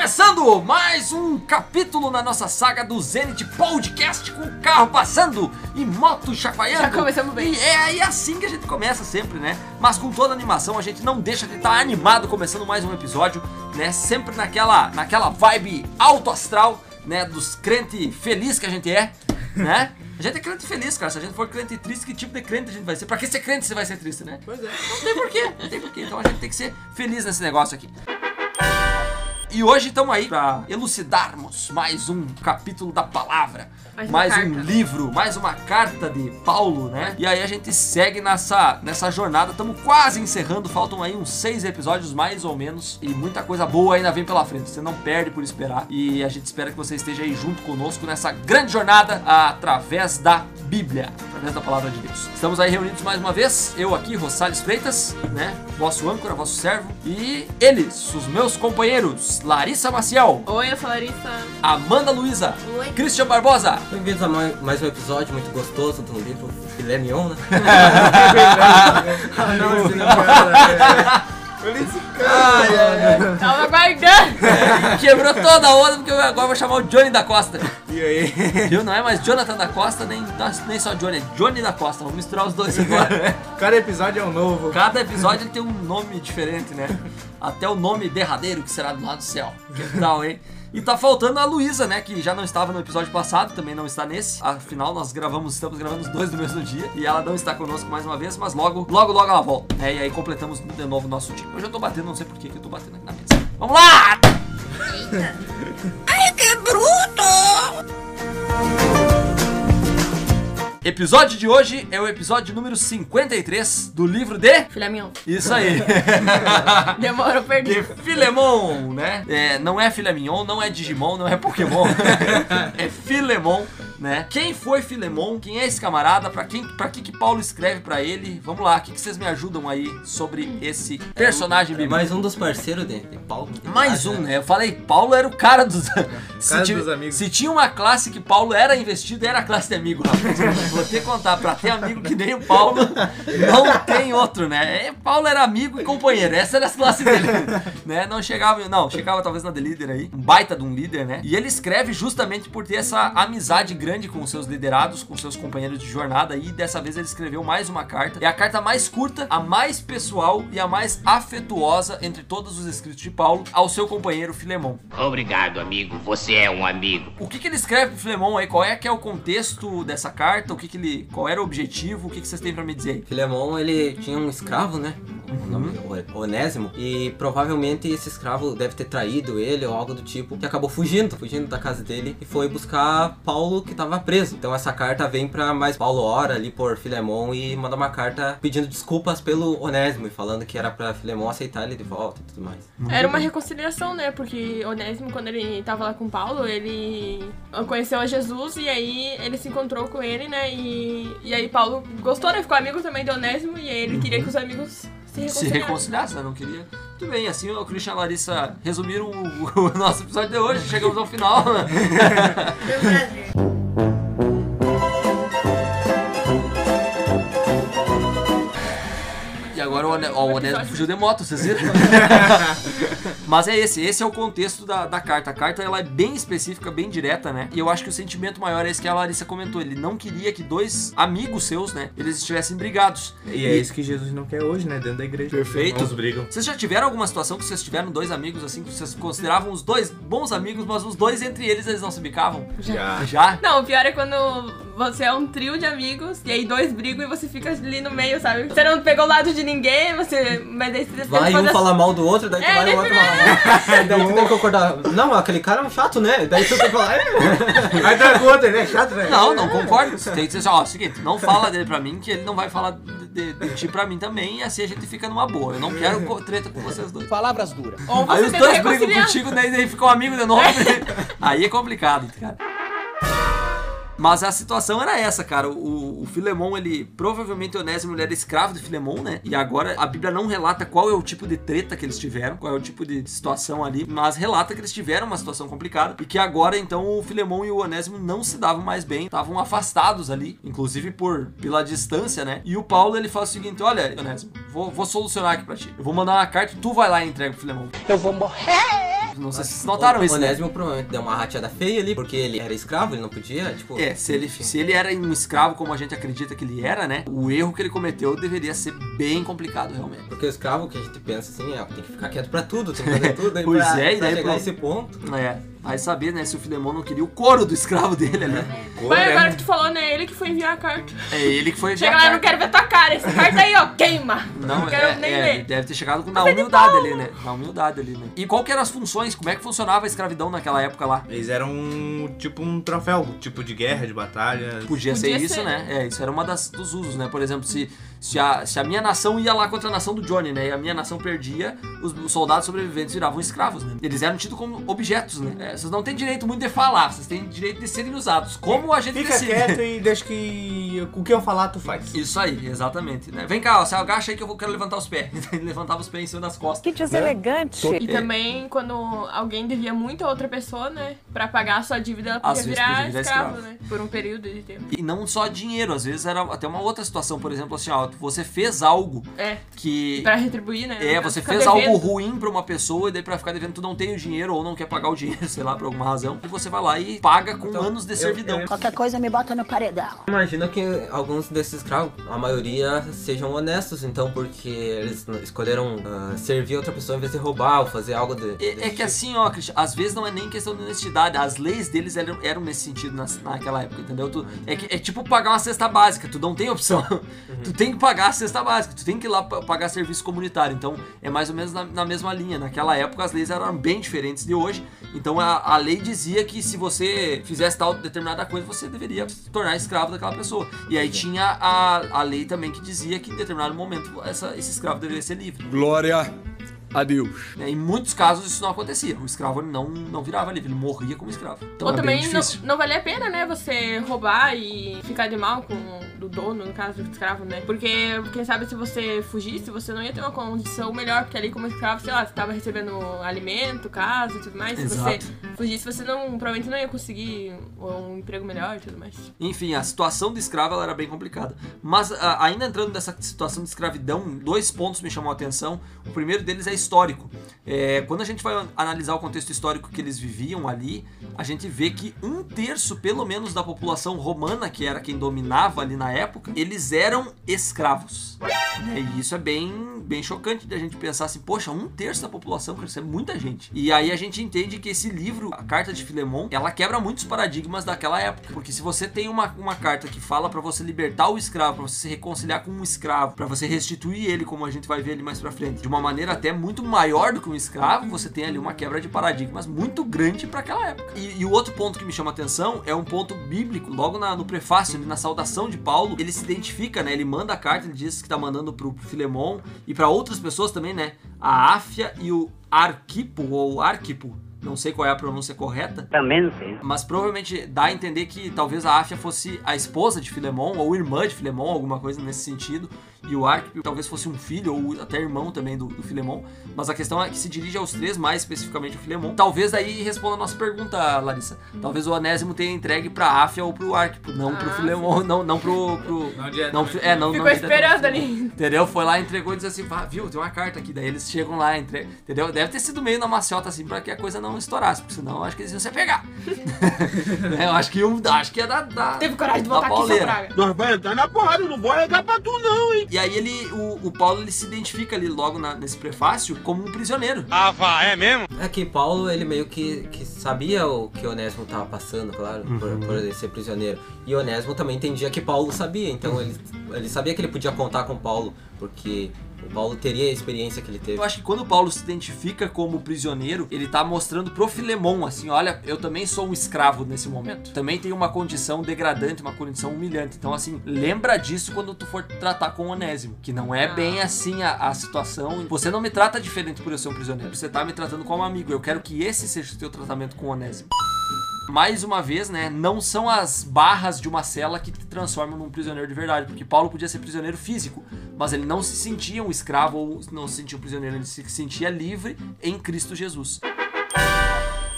começando mais um capítulo na nossa saga do Zenit Podcast com o carro passando e moto chacoalhando. Já começamos bem. E é aí assim que a gente começa sempre, né? Mas com toda a animação, a gente não deixa de estar animado começando mais um episódio, né? Sempre naquela, naquela vibe alto astral, né? Dos crente feliz que a gente é, né? A gente é crente feliz, cara. Se a gente for crente triste, que tipo de crente a gente vai ser? Pra que ser crente se vai ser triste, né? Pois é. Não tem porquê, não tem porquê. Então a gente tem que ser feliz nesse negócio aqui. E hoje estamos aí para elucidarmos mais um capítulo da palavra, Mais mais um carta. livro, mais uma carta de Paulo, né? E aí a gente segue nessa, nessa jornada, estamos quase encerrando, faltam aí uns seis episódios mais ou menos, e muita coisa boa ainda vem pela frente, você não perde por esperar, e a gente espera que você esteja aí junto conosco nessa grande jornada através da Bíblia, através da palavra de Deus. Estamos aí reunidos mais uma vez, eu aqui, Rosales Freitas, né? Vosso âncora, vosso servo, e eles, os meus companheiros, Larissa Maciel, Oi, eu sou a Larissa. Amanda Luiza, Oi. Christian Barbosa, Bem-vindos a mais, um episódio muito gostoso do livro Filé Mignon, né? Ah, não, esse não cara. Olha esse cara. Tava aguardando. quebrou toda a onda porque eu agora vou chamar o Johnny da Costa. E aí? Viu? Não é mais Jonathan da Costa, nem, nem só Johnny, é Johnny da Costa. Vamos misturar os dois agora. Cada episódio é um novo. Cada episódio ele tem um nome diferente, né? Até o nome derradeiro que será do lado do céu. Que tal, hein? E tá faltando a Luísa, né? Que já não estava no episódio passado, também não está nesse. Afinal, nós gravamos, estamos gravando os dois no mesmo dia. E ela não está conosco mais uma vez, mas logo, logo, logo ela volta. né? E aí completamos de novo o nosso time. Eu tô batendo, não sei por que que eu tô batendo aqui na mesa. Vamos lá! Episódio de hoje é o episódio número 53 do livro de. Filé mignon. Isso aí. Demorou, perdi. de Filemon, né? É, não é filé mignon, não é Digimon, não é Pokémon. é Filemon, né? Quem foi Filemon? Quem é esse camarada? Pra, quem, pra que que Paulo escreve pra ele? Vamos lá, o que, que vocês me ajudam aí sobre esse personagem É bíblico? mais um dos parceiros de, de Paulo. Mais um, né? Eu falei, Paulo era o cara dos. se, Cara ti- dos amigos. se tinha uma classe que Paulo era investido, era a classe de amigo, rapaz. Vou te contar, pra ter amigo que nem o Paulo, não tem outro, né? É, Paulo era amigo e companheiro, essa era a classe dele, né? Não chegava, não, chegava talvez na The Leader aí, um baita de um líder, né? E ele escreve justamente por ter essa amizade grande com os seus liderados, com seus companheiros de jornada, e dessa vez ele escreveu mais uma carta. É a carta mais curta, a mais pessoal e a mais afetuosa entre todos os escritos de Paulo ao seu companheiro Filemon. Obrigado, amigo. Você é um amigo. O que, que ele escreve pro Filemon aí? Qual é que é o contexto dessa carta? O que, que ele. Qual era o objetivo? O que, que vocês têm pra me dizer aí? Filemon, ele tinha um escravo, né? O nome é Onésimo. E provavelmente esse escravo deve ter traído ele ou algo do tipo. Que acabou fugindo, fugindo da casa dele. E foi buscar Paulo que tava preso. Então essa carta vem pra mais Paulo ora ali por Filemon e manda uma carta pedindo desculpas pelo Onésimo. E falando que era pra Filemon aceitar ele de volta e tudo mais. Era uma reconciliação, né? Porque Onésimo, quando ele tava lá com Paulo, ele conheceu a Jesus e aí ele se encontrou com ele, né? E, e aí Paulo gostou, né? Ficou amigo também de Onésimo e aí ele queria que os amigos se Se reconciliassem. reconciliasse, né? Não queria. Muito bem, assim o Christian e a Larissa resumiram o, o nosso episódio de hoje. Chegamos ao final. E agora o, One- ó, o Onésimo fugiu de moto, vocês viram? Mas é esse, esse é o contexto da, da carta. A carta ela é bem específica, bem direta, né? E eu acho que o sentimento maior é esse que a Larissa comentou. Ele não queria que dois amigos seus, né, eles estivessem brigados. E é isso que Jesus não quer hoje, né? Dentro da igreja. Perfeito. Irmãos brigam. Vocês já tiveram alguma situação que vocês tiveram dois amigos assim, que vocês consideravam os dois bons amigos, mas os dois entre eles eles não se bicavam? Já. Já? Não, o pior é quando você é um trio de amigos e aí dois brigam e você fica ali no meio, sabe? Você não pegou o lado de ninguém, você. Mas daí você Vai um fazer- falar mal do outro, daí tu É, vai o outro falar mal. daí tu tem que concordar. Não, aquele cara é um chato, né? Daí tu tem que falar. "É." Aí tá com outra, né? Chato, né? Não, não concordo. Você tem que dizer assim, ó, é o seguinte, não fala dele pra mim, que ele não vai falar de, de, de ti pra mim também, e assim a gente fica numa boa. Eu não quero treta com vocês dois. Palavras duras. Aí os dois brigam contigo, daí, daí ficam amigos de novo. Aí é complicado, cara. Mas a situação era essa, cara. O, o Filemon, ele provavelmente Onésimo ele era escravo de Filemon, né? E agora a Bíblia não relata qual é o tipo de treta que eles tiveram, qual é o tipo de situação ali, mas relata que eles tiveram uma situação complicada e que agora então o Filemon e o Onésimo não se davam mais bem, estavam afastados ali, inclusive por pela distância, né? E o Paulo ele fala o seguinte: Olha, Onésimo, vou, vou solucionar aqui pra ti. Eu vou mandar uma carta, tu vai lá e entrega pro Filemon. Eu vou morrer. Não sei se vocês notaram o, isso, né? Onésimo provavelmente deu uma rateada feia ali, porque ele era escravo, ele não podia, tipo... É, se ele, se ele era um escravo como a gente acredita que ele era, né? O erro que ele cometeu deveria ser bem complicado, realmente. Porque o escravo que a gente pensa assim, é, tem que ficar quieto pra tudo, tem que fazer tudo. Pois pra, é, e pra daí chegar pra- a esse ponto. É, vai saber, né, se o Filemon não queria o couro do escravo dele ali. Mas agora que tu falou, né? Ele que foi enviar a carta. É ele que foi Chega enviar lá, a não quero ver tua cara. Essa carta aí, ó, queima. Não, Não quero é, nem é, ver. ele deve ter chegado com- na humildade ali, né? Na humildade ali, né? E qual que eram as funções? Como é que funcionava a escravidão naquela época lá? Eles eram tipo um troféu, tipo de guerra, de batalha. Podia, ser Podia isso, ser. né? É, isso era uma das, dos usos, né? Por exemplo, se, se, a, se a minha nação ia lá contra a nação do Johnny, né? E a minha nação perdia, os, os soldados sobreviventes viravam escravos, né? Eles eram tidos como objetos, né? É, vocês não têm direito muito de falar, vocês têm direito de serem usados. Como a gente Fica decide. quieto e deixa que o que eu falar tu faz. Isso aí, exatamente. Né? Vem cá, ó, você agacha aí que eu vou- quero levantar os pés. Ele levantava os pés em cima das costas. Que deselegante. E também, quando alguém devia muito a outra pessoa, né? Pra pagar a sua dívida, ela Às podia vezes virar podia virar escravo, escravo. né? Por um período de tempo. E não só dinheiro, às vezes era até uma outra situação, por exemplo, assim, ó, você fez algo É, que. pra retribuir, né? É, você fez devendo. algo ruim pra uma pessoa e daí pra ficar devendo tu não tem o dinheiro ou não quer pagar o dinheiro, sei lá, por alguma razão. E você vai lá e paga com Então, anos de eu- servidão. eu- Qualquer coisa me bota no paredão. Imagina que alguns desses escravos, a maioria sejam honestos, então, porque eles escolheram ah, servir outra pessoa em vez de roubar ou fazer algo de. É, desse é que tipo. assim, ó, Christian, às vezes não é nem questão de honestidade, as leis deles eram, eram nesse sentido nas- naquela época, entendeu? Tu, é, que- é tipo pagar uma cesta básica, tu não tem opção. Tu tem que pagar a cesta básica, tu tem que ir lá pa- pagar serviço comunitário. Então é mais ou menos na, na mesma linha. Naquela época as leis eram bem diferentes de hoje. Então a, a lei dizia que se você fizesse tal determinada coisa, você deveria se tornar escravo daquela pessoa. E aí tinha a, a lei também que dizia que em determinado momento essa- esse escravo deveria ser livre. Glória a Deus. né? Em muitos casos isso não acontecia. O escravo não, não virava livre, ele morria como escravo. Então Ou é também não, não valia a pena, né, você roubar e ficar de mal com dono, no caso do escravo, né? Porque, quem sabe, se você fugisse, você não ia ter uma condição melhor, porque ali como escravo, sei lá, você tava recebendo alimento, casa e tudo mais. Se Exato. você fugisse, você não, provavelmente não ia conseguir um emprego melhor e tudo mais. Enfim, a situação do escravo ela era bem complicada. Mas a- ainda entrando nessa situação de escravidão, dois pontos me chamam a atenção. O primeiro deles é histórico. É, quando a gente vai analisar o contexto histórico que eles viviam ali, a gente vê que um terço, pelo menos, da população romana, que era quem dominava ali na época, eles eram escravos. né? E isso é bem, bem chocante da gente pensar assim, poxa, um terço da população, cara, isso é muita gente. E aí a gente entende que esse livro, a Carta de Filemon, ela quebra muitos paradigmas daquela época. Porque se você tem uma, uma carta que fala pra você libertar o escravo, pra você se reconciliar com um escravo, pra você restituir ele, como a gente vai ver ali mais pra frente, de uma maneira até muito maior do que um escravo, você tem ali uma quebra de paradigmas muito grande pra aquela época. E, e o outro ponto que me chama a atenção é um ponto bíblico, logo na- no prefácio, na saudação de Paulo, ele se identifica, né? Ele manda a carta, ele diz que tá mandando pro Filemon e pra outras pessoas também, né? A Áfia e o Arquipo, ou Arquipo, não sei qual é a pronúncia correta, Também não sei. mas provavelmente dá a entender que talvez a Áfia fosse a esposa de Filemon, ou irmã de Filemon, alguma coisa nesse sentido. E o Arquipo talvez fosse um filho, ou até irmão também do, do Filemon. Mas a questão é que se dirige aos três, mais especificamente ao Filemon. Talvez daí responda a nossa pergunta, Larissa. Talvez o Onésimo tenha entregue pra Áfia ou pro Arquipo, não pro Ah, Filemon, não, não pro. pro Não direto. não, é, não, Ficou não esperando ali. Entendeu? Foi lá, entregou e disse assim, ah, viu, tem uma carta aqui. Daí eles chegam lá, entre... entendeu? Deve ter sido meio na maciota assim pra que a coisa não estourasse, porque senão eu acho que eles iam se pegar. Né? Eu acho que iam, acho que ia dar. dar Teve coragem de voltar aqui, seu. Nós vai entrar na porrada, eu não vou arregar pra tu não, hein? E aí ele, o, o Paulo ele se identifica ali logo na- nesse prefácio como um prisioneiro. Ah, vá, é mesmo? É que Paulo, ele meio que, que sabia o que Onésimo tava passando, claro, por, por ele ser prisioneiro. E Onésimo também entendia que Paulo sabia, então ele, ele sabia que ele podia contar com Paulo, porque o Paulo teria a experiência que ele teve. Eu acho que quando o Paulo se identifica como prisioneiro, ele tá mostrando pro Filemon, assim, olha, eu também sou um escravo nesse momento. Também tenho uma condição degradante, uma condição humilhante. Então, assim, lembra disso quando tu for tratar com o Onésimo. Que não é bem assim a, a situação. Você não me trata diferente por eu ser um prisioneiro. Você tá me tratando como amigo. Eu quero que esse seja o teu tratamento com o Onésimo. Mais uma vez, né, não são as barras de uma cela que te transformam num prisioneiro de verdade, porque Paulo podia ser prisioneiro físico, mas ele não se sentia um escravo ou não se sentia um prisioneiro, ele se sentia livre em Cristo Jesus.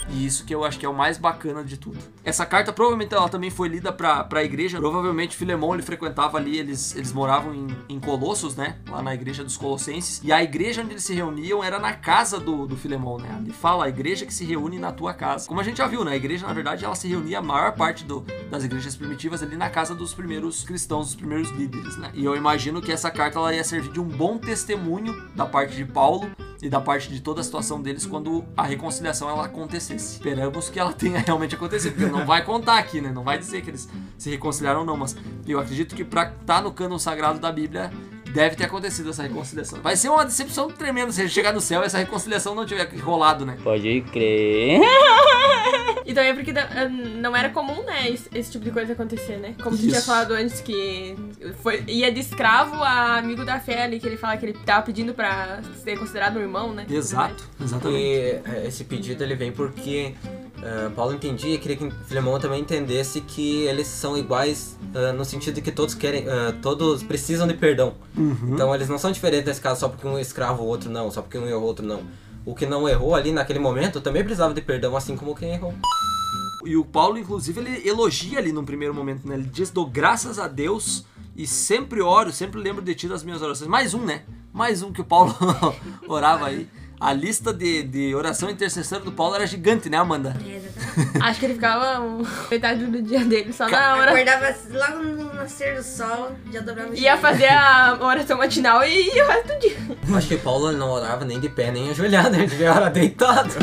E isso que eu acho que é o mais bacana de tudo. Essa carta provavelmente ela também foi lida pra, pra igreja. Provavelmente Filemão ele frequentava ali, eles, eles moravam em, em Colossos, né? Lá na igreja dos Colossenses. E a igreja onde eles se reuniam era na casa do, do Filemão, né? Ele fala a igreja que se reúne na tua casa. Como a gente já viu, né? A igreja, na verdade, ela se reunia a maior parte do, das igrejas primitivas ali na casa dos primeiros cristãos, dos primeiros líderes, né? E eu imagino que essa carta ela ia servir de um bom testemunho da parte de Paulo e da parte de toda a situação deles quando a reconciliação ela acontecesse. Esperamos que ela tenha realmente acontecido, porque não vai contar aqui, né? Não vai dizer que eles se reconciliaram ou não, mas eu acredito que pra estar no cânon sagrado da Bíblia deve ter acontecido essa reconciliação. Vai ser uma decepção tremenda se gente chegar no céu e essa reconciliação não tiver rolado, né? Pode crer. E também porque eh, não era comum, né, esse, tipo de coisa acontecer, né? Como tu tinha falado antes, que foi, ia de escravo a amigo da fé ali, que ele fala que ele tava pedindo pra ser considerado um irmão, né? Exato, exatamente. E eh, esse pedido ele vem porque eh, Paulo entendia e queria que Filemão também entendesse que eles são iguais eh, no sentido de que todos querem, eh, todos precisam de perdão. Então eles não são diferentes nesse caso só porque um é escravo o outro não, só porque um errou o outro não. O que não errou ali naquele momento também precisava de perdão, assim como quem errou. E o Paulo, inclusive, ele elogia ali num primeiro momento, né? Ele diz: dou graças a Deus e sempre oro, sempre lembro de ti das minhas orações. Mais um, né? Mais um que o Paulo orava aí. A lista de, de oração intercessora do Paulo era gigante, né, Amanda? Acho que ele ficava um, metade do dia dele só na hora. Acordava logo no nascer do sol, já dobrava o Ia fazer a oração matinal e ia o resto do dia. Acho que Paulo ele não orava nem de pé nem ajoelhado, ele devia orar deitado.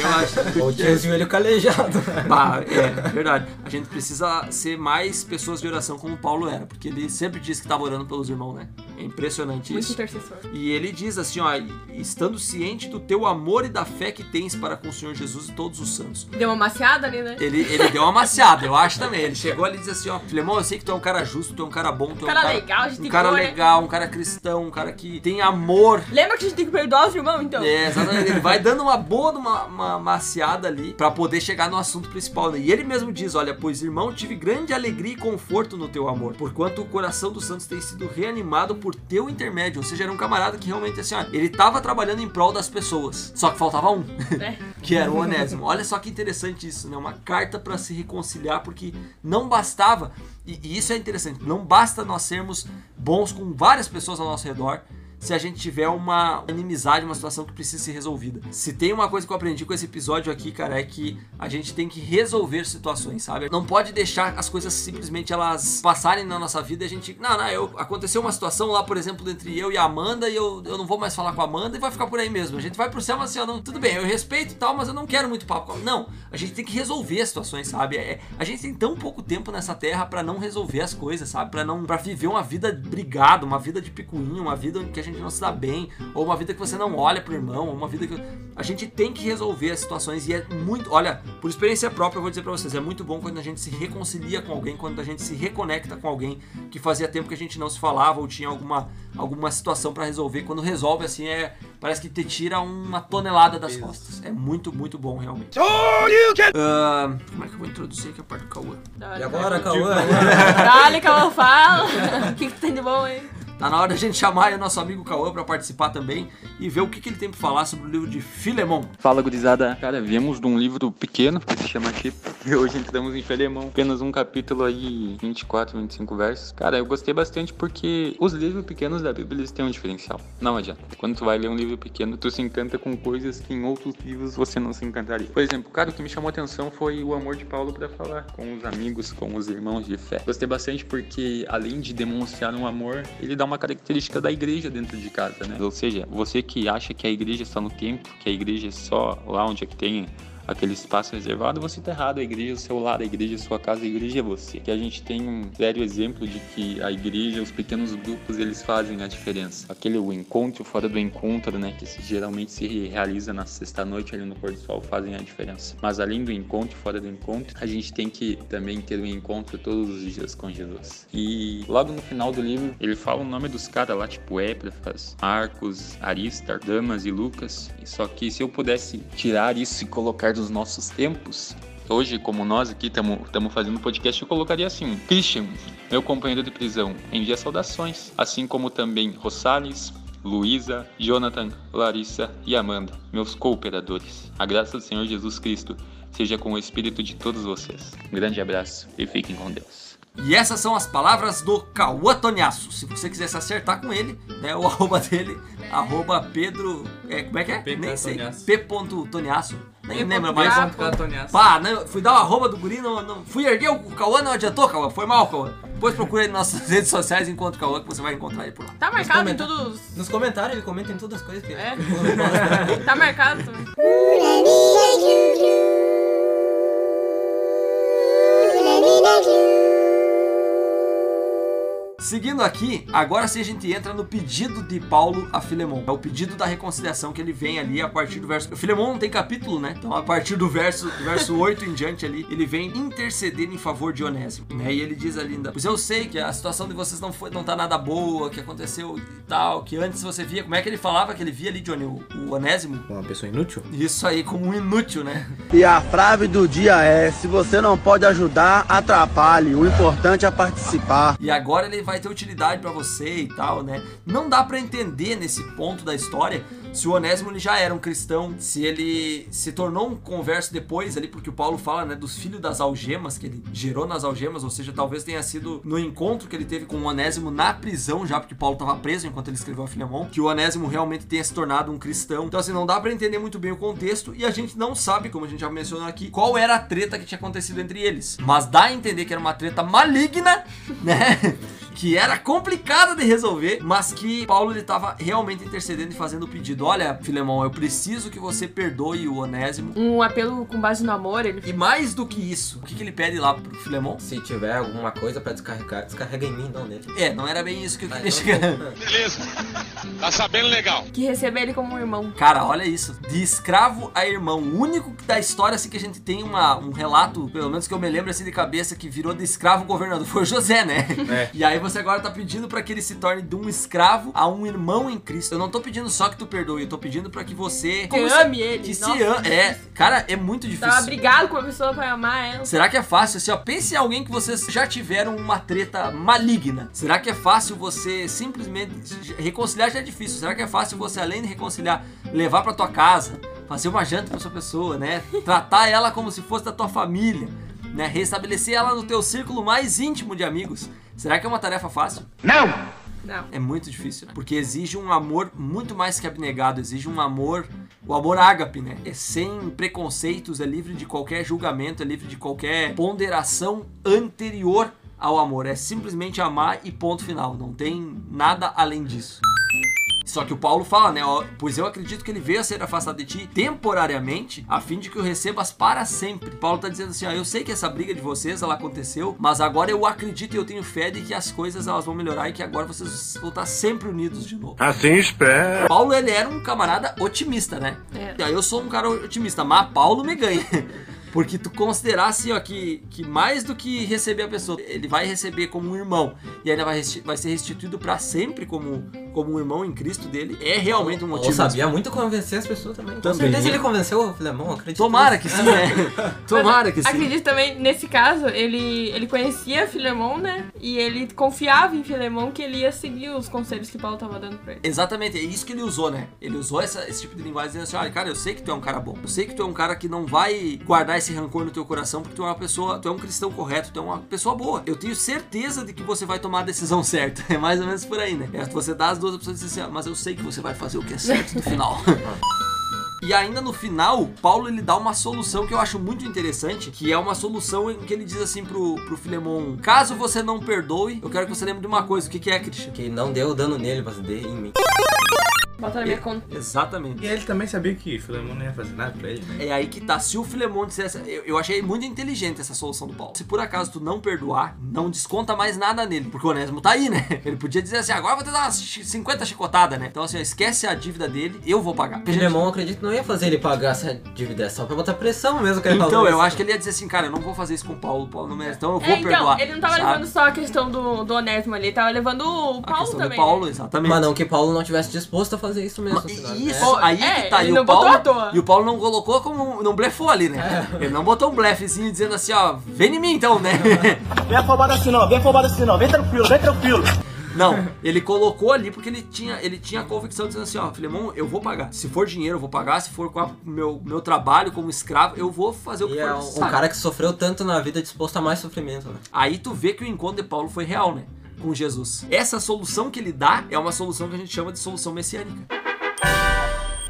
Eu acho. Ou tinha o joelho calejado. Bah, é, verdade. A gente precisa ser mais pessoas de oração como o Paulo era, porque ele sempre disse que estava orando pelos irmãos, né? É impressionante Muito isso. intercessor. E ele diz assim, ó, estando ciente do teu amor e da fé que tens para com o Senhor Jesus e todos os santos. Deu uma maciada ali, né? Ele, ele deu uma maciada, eu acho também. Ele chegou ali e disse assim, ó, Filemão, eu sei que tu é um cara justo, tu é um cara bom, tu é um Cara cara legal, gente um cara boa, né? legal, um cara cristão, um cara que tem amor. Lembra que a gente tem que perdoar os irmãos, então? É, exatamente. Ele vai dando uma boa uma, uma maciada ali pra poder chegar no assunto principal. né? E ele mesmo diz: Olha, pois irmão, tive grande alegria e conforto no teu amor, porquanto o coração dos santos tem sido reanimado por teu intermédio. Ou seja, era um camarada que realmente assim, ó, ele tava trabalhando em prol das pessoas. Só que faltava um, É. que era o Onésimo. Olha só que interessante isso, né? Uma carta pra se reconciliar, porque não bastava. E, e isso é interessante. Não basta nós sermos bons com várias pessoas ao nosso redor se a gente tiver uma inimizade, uma situação que precisa ser resolvida. Se tem uma coisa que eu aprendi com esse episódio aqui, cara, é que a gente tem que resolver situações, sabe? Não pode deixar as coisas simplesmente elas passarem na nossa vida e a gente, não, não, eu aconteceu uma situação lá, por exemplo, entre eu e a Amanda e eu, eu não vou mais falar com a Amanda e vai ficar por aí mesmo. A gente vai pro céu, mas assim, ó, não, tudo bem, eu respeito e tal, mas eu não quero muito papo. com ela. Não, a gente tem que resolver as situações, sabe? É, a gente tem tão pouco tempo nessa terra pra não resolver as coisas, sabe? Para não para viver uma vida brigada, uma vida de picuinha, uma vida que a gente não se dá bem, ou uma vida que você não olha pro irmão, ou uma vida que a gente tem que resolver as situações e é muito, olha, por experiência própria eu vou dizer pra vocês, é muito bom quando a gente se reconcilia com alguém, quando a gente se reconecta com alguém que fazia tempo que a gente não se falava ou tinha alguma alguma situação pra resolver, quando resolve assim é parece que te tira uma tonelada das costas. É muito, muito bom realmente. Ah, como é que eu vou introduzir aqui a parte do Cauã? E agora, Cauã? Dale, Cauã, fala. O que, que tem de bom aí? Tá na hora da gente chamar o nosso amigo Cauã pra participar também e ver o que, que ele tem pra falar sobre o livro de Filemon. Fala, gurizada. Cara, viemos de um livro pequeno, que se chama Tipo, e hoje entramos em Filemão. Apenas um capítulo aí, 24, 25 versos. Cara, eu gostei bastante porque os livros pequenos da Bíblia, eles têm um diferencial. Não adianta. Quando tu vai ler um livro pequeno, tu se encanta com coisas que em outros livros você não se encantaria. Por exemplo, cara, o que me chamou a atenção foi o amor de Paulo pra falar com os amigos, com os irmãos de fé. Gostei bastante porque, além de demonstrar um amor, ele dá uma característica da igreja dentro de casa, né? Ou seja, você que acha que a igreja só no templo, que a igreja é só lá onde é que tem aquele espaço reservado, você tá errado. A igreja o seu lado, a igreja a sua casa, a igreja é você. Que a gente tem um sério exemplo de que a igreja, os pequenos grupos, eles fazem a diferença. Aquele o encontro fora do encontro, né, que geralmente se realiza na sexta-noite ali no pôr do sol, fazem a diferença. Mas além do encontro fora do encontro, a gente tem que também ter um encontro todos os dias com Jesus. E logo no final do livro, ele fala o nome dos caras lá, tipo Éprafas, Marcos, Aristar, Damas e Lucas. Só que se eu pudesse tirar isso e colocar dos nossos tempos, hoje, como nós aqui estamos fazendo podcast, eu colocaria assim: Christian, meu companheiro de prisão, envia saudações, assim como também Rosales, Luísa, Jonathan, Larissa e Amanda, meus cooperadores. A graça do Senhor Jesus Cristo seja com o espírito de todos vocês. Um grande abraço e fiquem com Deus. E essas são as palavras do Cauã Toniaço. Se você quiser se acertar com ele, né, o arroba dele, arroba Pedro. É, como é que é? P. Nem sei. P. Toniaço. Nem lembro mais. Pá, né, fui dar o arroba do guri, não, não- fui erguer o Cauã, não adiantou, Cauã. Foi mal, Cauã. Depois procura aí nas nossas redes sociais e encontra o Cauã que você vai encontrar ele por lá. Tá marcado em todos. Nos comentários ele comenta em todas as coisas que É. Tá marcado também. Seguindo aqui, agora sim a gente entra no pedido de Paulo a Filemon. É o pedido da reconciliação que ele vem ali a partir do verso. O Filemon não tem capítulo, né? Então a partir do verso, do verso 8 em diante ali, ele vem interceder em favor de Onésimo. Né? E ele diz ali ainda: Pois eu sei que a situação de vocês não, foi, não tá nada boa, que aconteceu e tal, que antes você via. Como é que ele falava que ele via ali, Johnny, o, o Onésimo? Uma pessoa inútil? Isso aí, como um inútil, né? E a frase do dia é: se você não pode ajudar, atrapalhe. O importante é participar. E agora ele vai ter utilidade pra você e tal, né? Não dá pra entender nesse ponto da história se o Onésimo ele já era um cristão, se ele se tornou um converso depois ali, porque o Paulo fala, né, dos filhos das algemas que ele gerou nas algemas, ou seja, talvez tenha sido no encontro que ele teve com o Onésimo na prisão já, porque Paulo estava preso enquanto ele escreveu a Filemão, que o Onésimo realmente tenha se tornado um cristão. Então assim, não dá pra entender muito bem o contexto e a gente não sabe, como a gente já mencionou aqui, qual era a treta que tinha acontecido entre eles. Mas dá a entender que era uma treta maligna, né? que era complicada de resolver, mas que Paulo ele estava realmente intercedendo e fazendo o pedido. Olha, Filemão, eu preciso que você perdoe o Onésimo. Um apelo com base no amor, ele E mais do que isso, o que, que ele pede lá pro Filemão? Se tiver alguma coisa pra descarregar, descarrega em mim, não nele. É, não era bem isso que eu Ah, queria então chegar. não. Beleza. Tá sabendo legal. que recebe ele como um irmão. Cara, olha isso. De escravo a irmão. O único da história assim que a gente tem uma, um relato, pelo menos que eu me lembro assim de cabeça, que virou de escravo governador foi o José, né? É. E aí você agora tá pedindo pra que ele se torne de um escravo a um irmão em Cristo. Eu não tô pedindo só que tu perdoe, eu tô pedindo pra que você Que se- ame ele. Que Nossa, se ama. É, cara, é muito difícil. Tava brigado com a pessoa pra amar ela. Será que é fácil assim, ó? Pense em alguém que vocês já tiveram uma treta maligna. Será que é fácil você simplesmente reconciliar já é difícil? Será que é fácil você além de reconciliar, levar pra tua casa, fazer uma janta pra sua pessoa, né? Tratar ela como se fosse da tua família, né? Restabelecer ela no teu círculo mais íntimo de amigos. Será que é uma tarefa fácil? Não! Não. É muito difícil, né? Porque exige um amor muito mais que abnegado, exige um amor, o amor ágape, né? É sem preconceitos, é livre de qualquer julgamento, é livre de qualquer ponderação anterior ao amor. É simplesmente amar e ponto final, não tem nada além disso. Só que o Paulo fala, né? Ó, pois eu acredito que ele veio a ser afastado de ti temporariamente, a fim de que o recebas para sempre. Paulo tá dizendo assim, ó, eu sei que essa briga de vocês, ela aconteceu, mas agora eu acredito e eu tenho fé de que as coisas elas vão melhorar e que agora vocês vão estar sempre unidos de novo. Assim espera. Paulo, ele era um camarada otimista, né? É. Eu sou um cara otimista, mas Paulo me ganha. Porque tu considerar assim, ó, que, que mais do que receber a pessoa, ele vai receber como um irmão e ainda vai, vai ser restituído pra sempre como, como um irmão em Cristo dele, é realmente um Ou motivo. sabia muito convencer as pessoas também. Com Também. certeza ele convenceu o Filemão, acredito. Tomara que sim, né? Tomara que sim. Acredito também, nesse caso, ele, ele conhecia Filemão, né? E ele confiava em Filemão que ele ia seguir os conselhos que Paulo tava dando pra ele. Exatamente, é isso que ele usou, né? Ele usou essa- esse tipo de linguagem dizendo assim: olha, cara, eu sei que tu é um cara bom. Eu sei que tu é um cara que não vai guardar esse rancor no teu coração, porque tu é uma pessoa, tu é um cristão correto, tu é uma pessoa boa. Eu tenho certeza de que você vai tomar a decisão certa. É mais ou menos por aí, né? É você dá as duas opções e diz assim, "Ah, mas eu sei que você vai fazer o que é certo no final. E ainda no final, Paulo ele dá uma solução que eu acho muito interessante, que é uma solução em que ele diz assim pro, pro Filemon: caso você não perdoe, eu quero que você lembre de uma coisa. O que, que é, Christian? Que não deu dano nele, mas dê em mim. Bota na minha conta. Exatamente. E ele também sabia que Filemão não ia fazer nada pra ele, né? É aí que tá. Se o Filemon dissesse. Eu, eu achei muito inteligente essa solução do Paulo. Se por acaso tu não perdoar, não desconta mais nada nele. Porque o Onésimo tá aí, né? Ele podia dizer assim: agora eu vou te dar umas chi- 50 chicotadas, né? Então assim, ó, esquece a dívida dele, eu vou pagar. Filemão, acredito que não ia fazer ele pagar essa dívida, é só pra botar pressão mesmo que ele Então, eu isso. acho que ele ia dizer assim, cara, eu não vou fazer isso com o Paulo, o Paulo não merece, então eu vou É, então, perdoar. ele não tava sabe? levando só a questão do, do Onésimo ali, ele tava levando o a Paulo questão também. do Paulo, né? exatamente. Mas não que Paulo não tivesse disposto a fazer isso mesmo. Mas final, Isso, né? aí É, que tá. E o, Paulo, botou à toa. e o Paulo não colocou como. Não blefou ali, né? Ele não botou um blefezinho dizendo assim, ó, vem em mim então, né? Vem afobado assim não, vem afobado assim não, vem tranquilo, vem tranquilo. Não, ele colocou ali porque ele tinha, ele tinha a convicção dizendo assim, ó, Filemão, eu vou pagar. Se for dinheiro, eu vou pagar. Se for com o meu, meu trabalho como escravo, eu vou fazer o que E for é um, um cara que sofreu tanto na vida disposto a mais sofrimento, né? Aí tu vê que o encontro de Paulo foi real, né? Com Jesus. Essa solução que ele dá é uma solução que a gente chama de solução messiânica.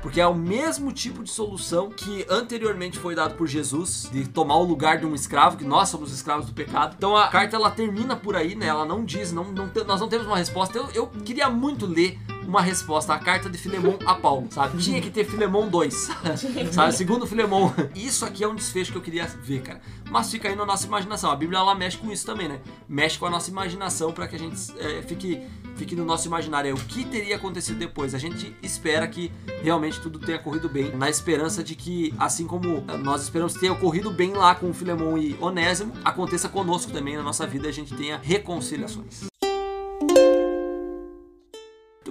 Porque é o mesmo tipo de solução que anteriormente foi dado por Jesus, de tomar o lugar de um escravo, que nós somos escravos do pecado. Então a carta ela termina por aí, né? Ela não diz, não, não nós não temos uma resposta. Eu, eu queria muito ler uma resposta à carta de Filemão a Paulo, sabe? Tinha que ter Filemão 2, sabe? Segundo Filemão. Isso aqui é um desfecho que eu queria ver, cara. Mas fica aí na nossa imaginação. A Bíblia ela mexe com isso também, né? Mexe com a nossa imaginação para que a gente é, fique, fique no nosso imaginário. É o que teria acontecido depois. A gente espera que realmente tudo tenha corrido bem, na esperança de que, assim como nós esperamos que tenha ocorrido bem lá com o Filemão e Onésimo, aconteça conosco também na nossa vida e a gente tenha reconciliações.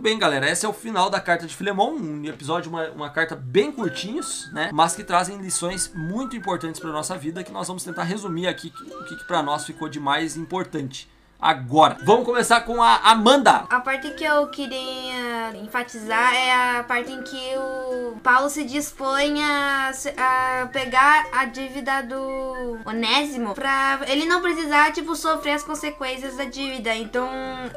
Muito bem, galera. Esse é o final da carta de Filemão. Um episódio, uma, uma carta bem curtinhos, né? Mas que trazem lições muito importantes para nossa vida que nós vamos tentar resumir aqui o que, que para nós ficou de mais importante. Agora, vamos começar com a Amanda. A parte que eu queria enfatizar é a parte em que o Paulo se dispõe a, a pegar a dívida do Onésimo pra ele não precisar, tipo, sofrer as consequências da dívida. Então,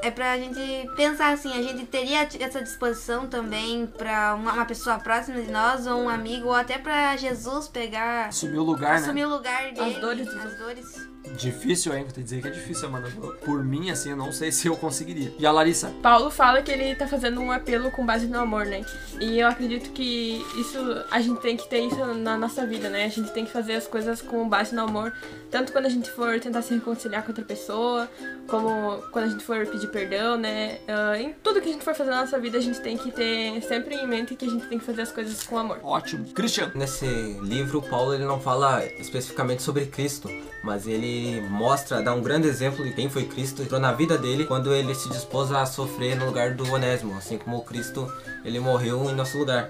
é pra gente pensar assim, a gente teria essa disposição também pra uma, uma pessoa próxima de nós, ou um amigo, ou até pra Jesus pegar... Assumir o lugar, né? Assumir o lugar dele. dores dos As dores. Difícil, hein? Vou te dizer que é difícil, Amanda. Por mim, assim, eu não sei se eu conseguiria. E a Larissa? Paulo fala que ele tá fazendo um apelo com base no amor, né? E eu acredito que isso a gente tem que ter isso na nossa vida, né? A gente tem que fazer as coisas com base no amor, tanto quando a gente for tentar se reconciliar com outra pessoa, como quando a gente for pedir perdão, né? Ah, em tudo que a gente for fazer na nossa vida, a gente tem que ter sempre em mente que a gente tem que fazer as coisas com amor. Ótimo. Christian? Nesse livro, Paulo ele não fala especificamente sobre Cristo, mas ele mostra, dá um grande exemplo de quem foi Cristo entrou na vida dele quando ele se dispôs a sofrer no lugar do Onésimo, assim como Cristo ele morreu em nosso lugar.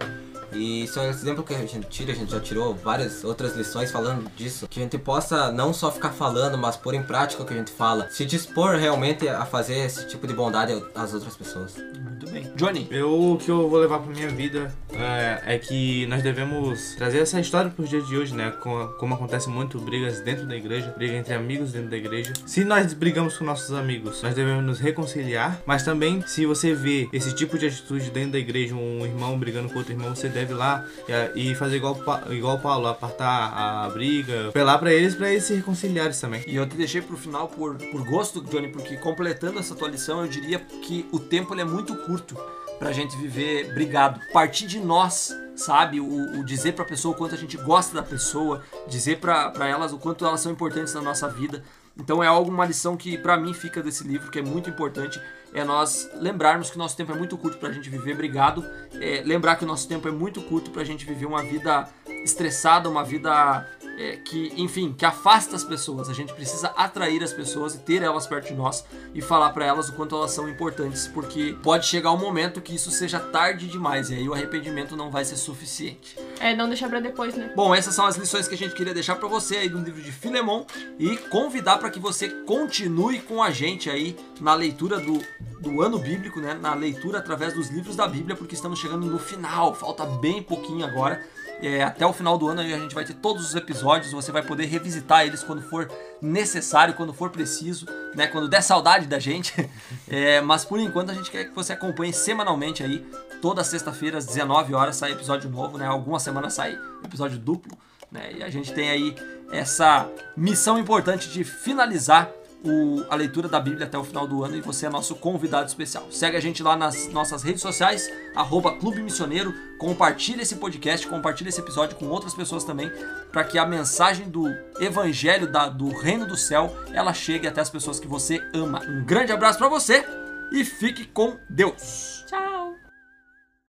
E isso é um exemplo que a gente tira, a gente já tirou várias outras lições falando disso. Que a gente possa não só ficar falando, mas pôr em prática o que a gente fala. Se dispor realmente a fazer esse tipo de bondade às outras pessoas. Bem. Johnny? Eu, o que eu vou levar pra minha vida é, é que nós devemos trazer essa história pros dias de hoje, né? Com- Como, acontece muito brigas dentro da igreja, briga entre amigos dentro da igreja. Se nós brigamos com nossos amigos, nós devemos nos reconciliar, mas também se você vê esse tipo de atitude dentro da igreja, um irmão brigando com outro irmão, você deve ir lá e, e fazer igual, igual Paulo, apartar a briga, apelar pra eles, pra eles se reconciliarem também. E eu te deixei pro final por, por gosto, Johnny, porque completando essa tua lição, eu diria que o tempo é muito curto pra gente viver brigado. Partir de nós, sabe? O, o dizer pra pessoa o quanto a gente gosta da pessoa, dizer pra pra elas o quanto elas são importantes na nossa vida. Então é algo, uma lição que pra mim fica desse livro, que é muito importante, é nós lembrarmos que o nosso tempo é muito curto pra gente viver brigado, é, lembrar que o nosso tempo é muito curto pra gente viver uma vida estressada, uma vida é, que, enfim, que afasta as pessoas. A gente precisa atrair as pessoas e ter elas perto de nós e falar pra elas o quanto elas são importantes, porque pode chegar um momento que isso seja tarde demais e aí o arrependimento não vai ser suficiente. É, não deixar pra depois, né? Bom, essas são as lições que a gente queria deixar pra você aí do livro de Filemon e convidar para que você continue com a gente aí na leitura do, do ano bíblico, né? Na leitura através dos livros da Bíblia, porque estamos chegando no final, falta bem pouquinho agora. É, até o final do ano aí a gente vai ter todos os episódios, você vai poder revisitar eles quando for necessário, quando for preciso, né? Quando der saudade da gente. É, mas por enquanto a gente quer que você acompanhe semanalmente aí, toda sexta-feira às 19 horas sai episódio novo, né? Algumas semanas sai episódio duplo, né? E a gente tem aí essa missão importante de finalizar o- a leitura da Bíblia até o final do ano e você é nosso convidado especial. Segue a gente lá nas nossas redes sociais, arroba Clube Missioneiro, compartilha esse podcast, compartilha esse episódio com outras pessoas também, para que a mensagem do Evangelho da- do Reino do Céu, ela chegue até as pessoas que você ama. Um grande abraço para você e fique com Deus! Tchau!